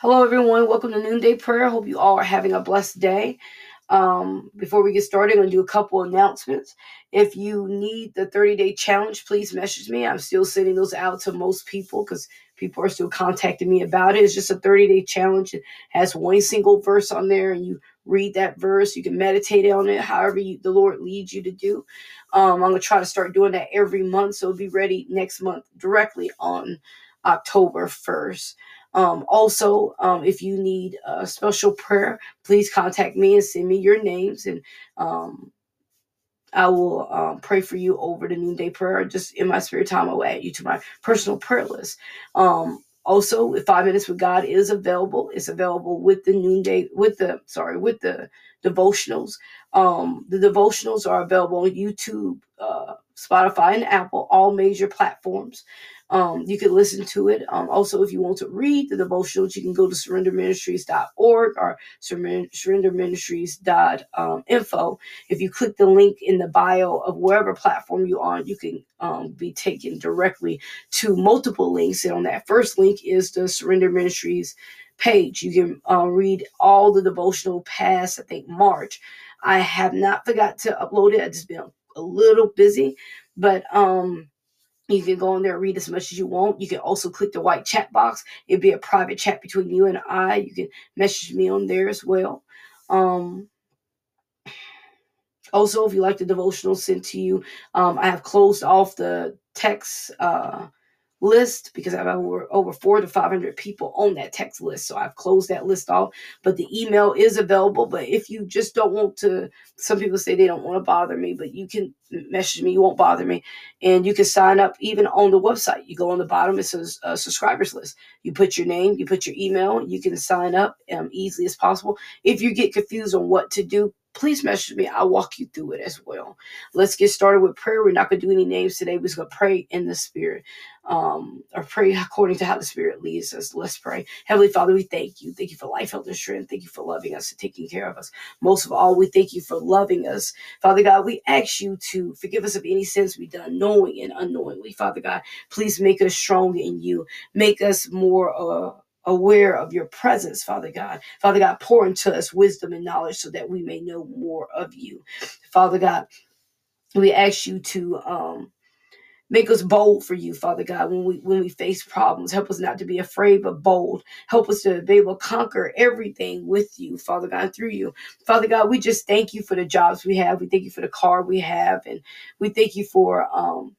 Hello, everyone. Welcome to Noonday Prayer. Hope you all are having a blessed day. Um, before we get started, I'm going to do a couple announcements. If you need the 30 day challenge, please message me. I'm still sending those out to most people because people are still contacting me about it. It's just a 30 day challenge. It has one single verse on there, and you read that verse. You can meditate on it, however you, the Lord leads you to do. Um, I'm going to try to start doing that every month, so it'll be ready next month directly on October 1st. Um, also, um, if you need a special prayer, please contact me and send me your names, and um, I will um, pray for you over the noonday prayer. Just in my spirit time, I will add you to my personal prayer list. Um, also, Five Minutes with God is available. It's available with the noonday, with the sorry, with the devotionals. Um, the devotionals are available on YouTube, uh, Spotify, and Apple, all major platforms. Um, you can listen to it. Um, also, if you want to read the devotionals, you can go to surrenderministries.org or surrenderministries.info. If you click the link in the bio of wherever platform you're on, you can um, be taken directly to multiple links. And on that first link is the Surrender Ministries page. You can uh, read all the devotional past, I think, March. I have not forgot to upload it. I've just been a little busy, but um you can go in there and read as much as you want. You can also click the white chat box. It'd be a private chat between you and I. You can message me on there as well. Um, also, if you like the devotional sent to you, um, I have closed off the text uh, list because I have over, over four to 500 people on that text list. So I've closed that list off, but the email is available. But if you just don't want to, some people say they don't want to bother me, but you can message me, you won't bother me. And you can sign up even on the website. You go on the bottom, it says uh, subscribers list. You put your name, you put your email, you can sign up um, easily as possible. If you get confused on what to do, please message me. I'll walk you through it as well. Let's get started with prayer. We're not going to do any names today. We're just going to pray in the Spirit um, or pray according to how the Spirit leads us. Let's pray. Heavenly Father, we thank you. Thank you for life, health, and strength. Thank you for loving us and taking care of us. Most of all, we thank you for loving us. Father God, we ask you to forgive us of any sins we've done, knowing and unknowingly. Father God, please make us strong in you. Make us more. Uh, aware of your presence, Father God. Father God, pour into us wisdom and knowledge so that we may know more of you. Father God, we ask you to um, make us bold for you, Father God, when we when we face problems. Help us not to be afraid but bold. Help us to be able to conquer everything with you, Father God, through you. Father God, we just thank you for the jobs we have. We thank you for the car we have, and we thank you for um,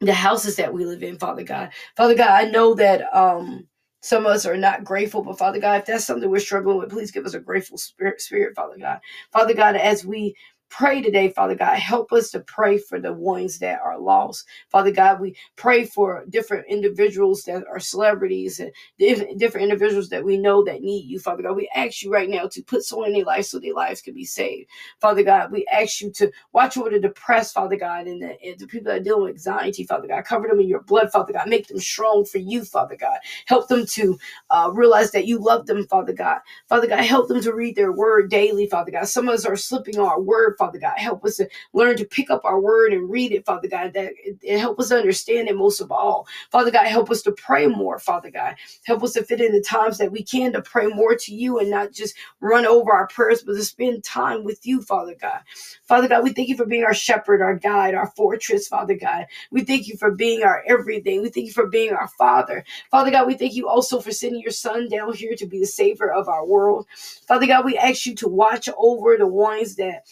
the houses that we live in, Father God. Father God, I know that um, some of us are not grateful, but Father God, if that's something we're struggling with, please give us a grateful spirit, spirit, Father God. Father God, as we pray today, Father God. Help us to pray for the ones that are lost. Father God, we pray for different individuals that are celebrities and different individuals that we know that need you, Father God. We ask you right now to put someone in their life so their lives can be saved. Father God, we ask you to watch over the depressed, Father God, and the, and the people that are dealing with anxiety, Father God. Cover them in your blood, Father God. Make them strong for you, Father God. Help them to uh, realize that you love them, Father God. Father God, help them to read their word daily, Father God. Some of us are slipping our word, Father God. Help us to learn to pick up our word and read it, Father God. That help us understand it most of all. Father God, help us to pray more, Father God. Help us to fit in the times that we can to pray more to you and not just run over our prayers, but to spend time with you, Father God. Father God, we thank you for being our shepherd, our guide, our fortress, Father God. We thank you for being our everything. We thank you for being our Father. Father God, we thank you also for sending your Son down here to be the Savior of our world. Father God, we ask you to watch over the ones that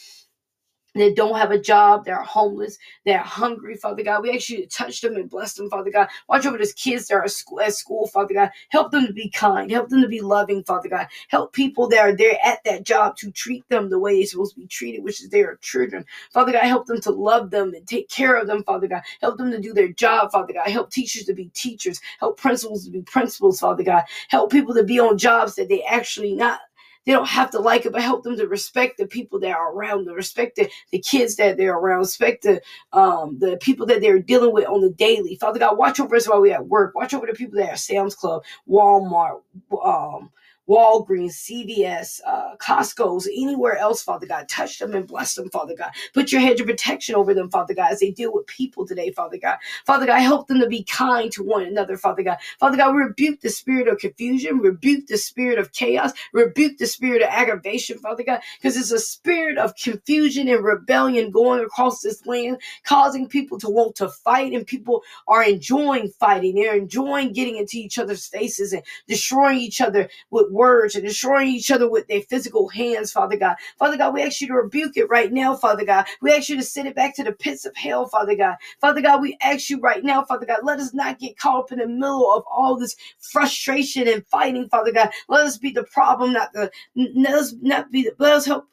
that don't have a job, they're homeless, they're hungry, Father God. We to touch them and bless them, Father God. Watch over those kids that are at school, at school, Father God. Help them to be kind, help them to be loving, Father God. Help people that are there at that job to treat them the way they're supposed to be treated, which is their children. Father God, help them to love them and take care of them, Father God. Help them to do their job, Father God. Help teachers to be teachers, help principals to be principals, Father God. Help people to be on jobs that they actually not they don't have to like it, but help them to respect the people that are around them, respect the, the kids that they're around, respect the um, the people that they're dealing with on the daily. Father God, watch over us while we're at work. Watch over the people that are Sam's Club, Walmart, um, Walgreens, CVS, uh, Costco's, anywhere else, Father God. Touch them and bless them, Father God. Put your hedge of protection over them, Father God, as they deal with people today, Father God. Father God, help them to be kind to one another, Father God. Father God, rebuke the spirit of confusion, rebuke the spirit of chaos, rebuke the spirit of aggravation, Father God, because it's a spirit of confusion and rebellion going across this land, causing people to want to fight, and people are enjoying fighting. They're enjoying getting into each other's faces and destroying each other with words and destroying each other with their physical hands, Father God. Father God, we ask you to rebuke it right now, Father God. We ask you to send it back to the pits of hell, Father God. Father God, we ask you right now, Father God, let us not get caught up in the middle of all this frustration and fighting, Father God. Let us be the problem, not the let us not be the let us help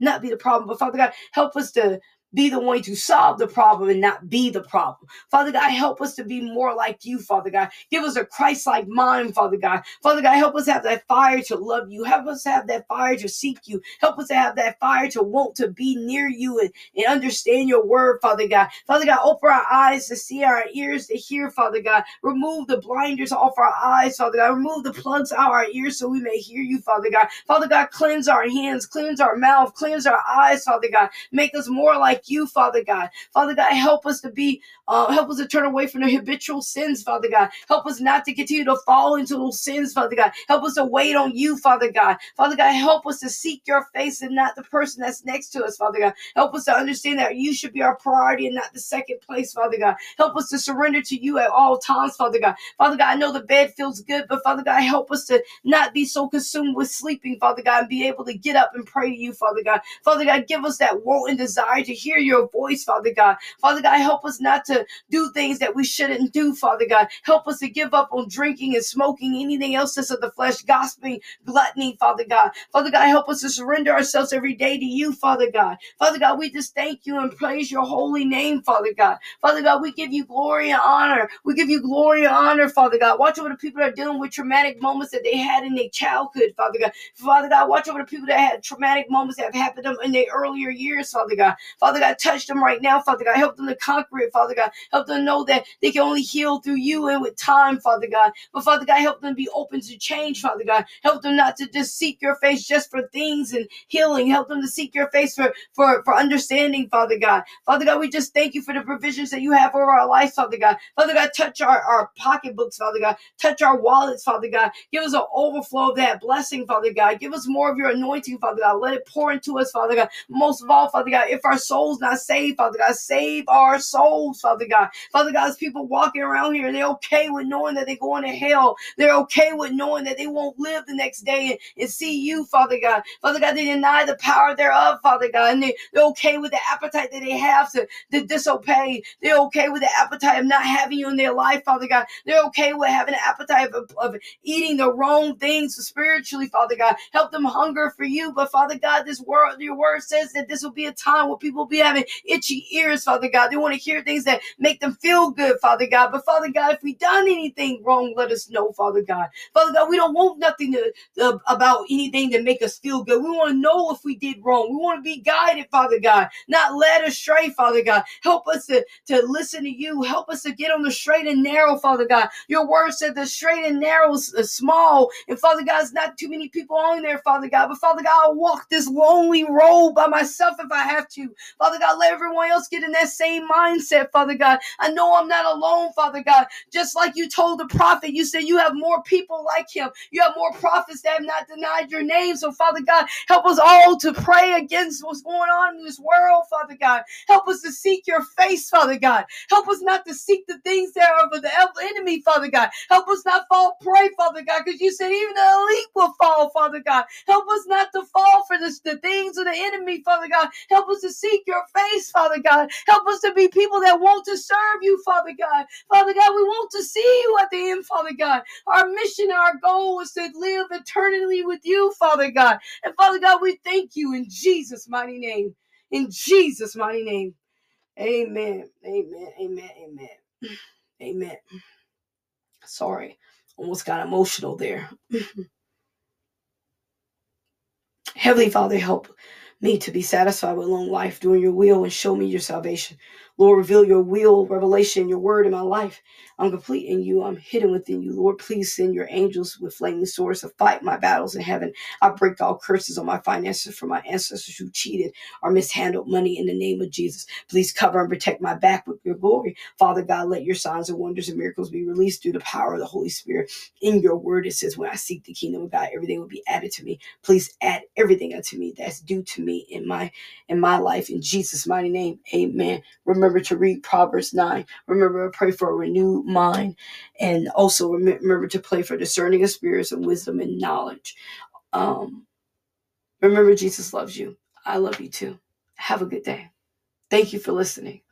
not be the problem, but Father God, help us to be the one to solve the problem and not be the problem. Father God, help us to be more like you, Father God. Give us a Christ like mind, Father God. Father God, help us have that fire to love you. Help us have that fire to seek you. Help us to have that fire to want to be near you and, and understand your word, Father God. Father God, open our eyes to see, our ears to hear, Father God. Remove the blinders off our eyes, Father God. Remove the plugs out our ears so we may hear you, Father God. Father God, cleanse our hands, cleanse our mouth, cleanse our eyes, Father God. Make us more like like you, Father God. Father God, help us to be, uh, help us to turn away from the habitual sins, Father God. Help us not to continue to fall into those sins, Father God. Help us to wait on you, Father God. Father God, help us to seek your face and not the person that's next to us, Father God. Help us to understand that you should be our priority and not the second place, Father God. Help us to surrender to you at all times, Father God. Father God, I know the bed feels good, but Father God, help us to not be so consumed with sleeping, Father God, and be able to get up and pray to you, Father God. Father God, give us that want and desire to hear hear your voice, Father God. Father God, help us not to do things that we shouldn't do, Father God. Help us to give up on drinking and smoking, anything else that's of the flesh, gossiping, gluttony, Father God. Father God, help us to surrender ourselves every day to you, Father God. Father God, we just thank you and praise your holy name, Father God. Father God, we give you glory and honor. We give you glory and honor, Father God. Watch over the people that are dealing with traumatic moments that they had in their childhood, Father God. Father God, watch over the people that had traumatic moments that have happened them in their earlier years, Father God. Father God, touch them right now, Father God. Help them to conquer it, Father God. Help them know that they can only heal through you and with time, Father God. But Father God, help them be open to change, Father God. Help them not to just seek your face just for things and healing. Help them to seek your face for, for, for understanding, Father God. Father God, we just thank you for the provisions that you have over our lives, Father God. Father God, touch our, our pocketbooks, Father God. Touch our wallets, Father God. Give us an overflow of that blessing, Father God. Give us more of your anointing, Father God. Let it pour into us, Father God. Most of all, Father God, if our soul souls not saved, Father God. Save our souls, Father God. Father God, people walking around here, they're okay with knowing that they're going to hell. They're okay with knowing that they won't live the next day and, and see you, Father God. Father God, they deny the power thereof, Father God. And they, they're okay with the appetite that they have to, to disobey. They're okay with the appetite of not having you in their life, Father God. They're okay with having an appetite of, of eating the wrong things spiritually, Father God. Help them hunger for you. But Father God, this world, your word says that this will be a time where people will be having itchy ears, Father God. They want to hear things that make them feel good, Father God. But Father God, if we done anything wrong, let us know, Father God. Father God, we don't want nothing to, uh, about anything to make us feel good. We want to know if we did wrong. We want to be guided, Father God, not led astray, Father God. Help us to, to listen to you. Help us to get on the straight and narrow, Father God. Your word said the straight and narrow is small. And Father God, it's not too many people on there, Father God. But Father God, I'll walk this lonely road by myself if I have to. Father God, let everyone else get in that same mindset, Father God. I know I'm not alone, Father God. Just like you told the prophet, you said you have more people like him. You have more prophets that have not denied your name. So, Father God, help us all to pray against what's going on in this world, Father God. Help us to seek your face, Father God. Help us not to seek the things that are of the enemy, Father God. Help us not fall prey, Father God, because you said even the elite will fall, Father God. Help us not to fall for this, the things of the enemy, Father God. Help us to seek your face, Father God. Help us to be people that want to serve you, Father God. Father God, we want to see you at the end, Father God. Our mission, our goal is to live eternally with you, Father God. And Father God, we thank you in Jesus' mighty name. In Jesus' mighty name. Amen. Amen. Amen. Amen. Amen. Sorry. Almost got emotional there. Heavenly Father, help me to be satisfied with long life, doing your will, and show me your salvation. Lord, reveal your will, revelation, your word in my life. I'm complete in you. I'm hidden within you. Lord, please send your angels with flaming swords to fight my battles in heaven. I break all curses on my finances from my ancestors who cheated or mishandled money in the name of Jesus. Please cover and protect my back with your glory. Father God, let your signs and wonders and miracles be released through the power of the Holy Spirit. In your word, it says, when I seek the kingdom of God, everything will be added to me. Please add everything unto me that's due to me in my in my life. In Jesus' mighty name, amen. Remember to read Proverbs 9. Remember to pray for a renewed mind. And also remember to pray for discerning of spirits and wisdom and knowledge. Um, remember, Jesus loves you. I love you too. Have a good day. Thank you for listening.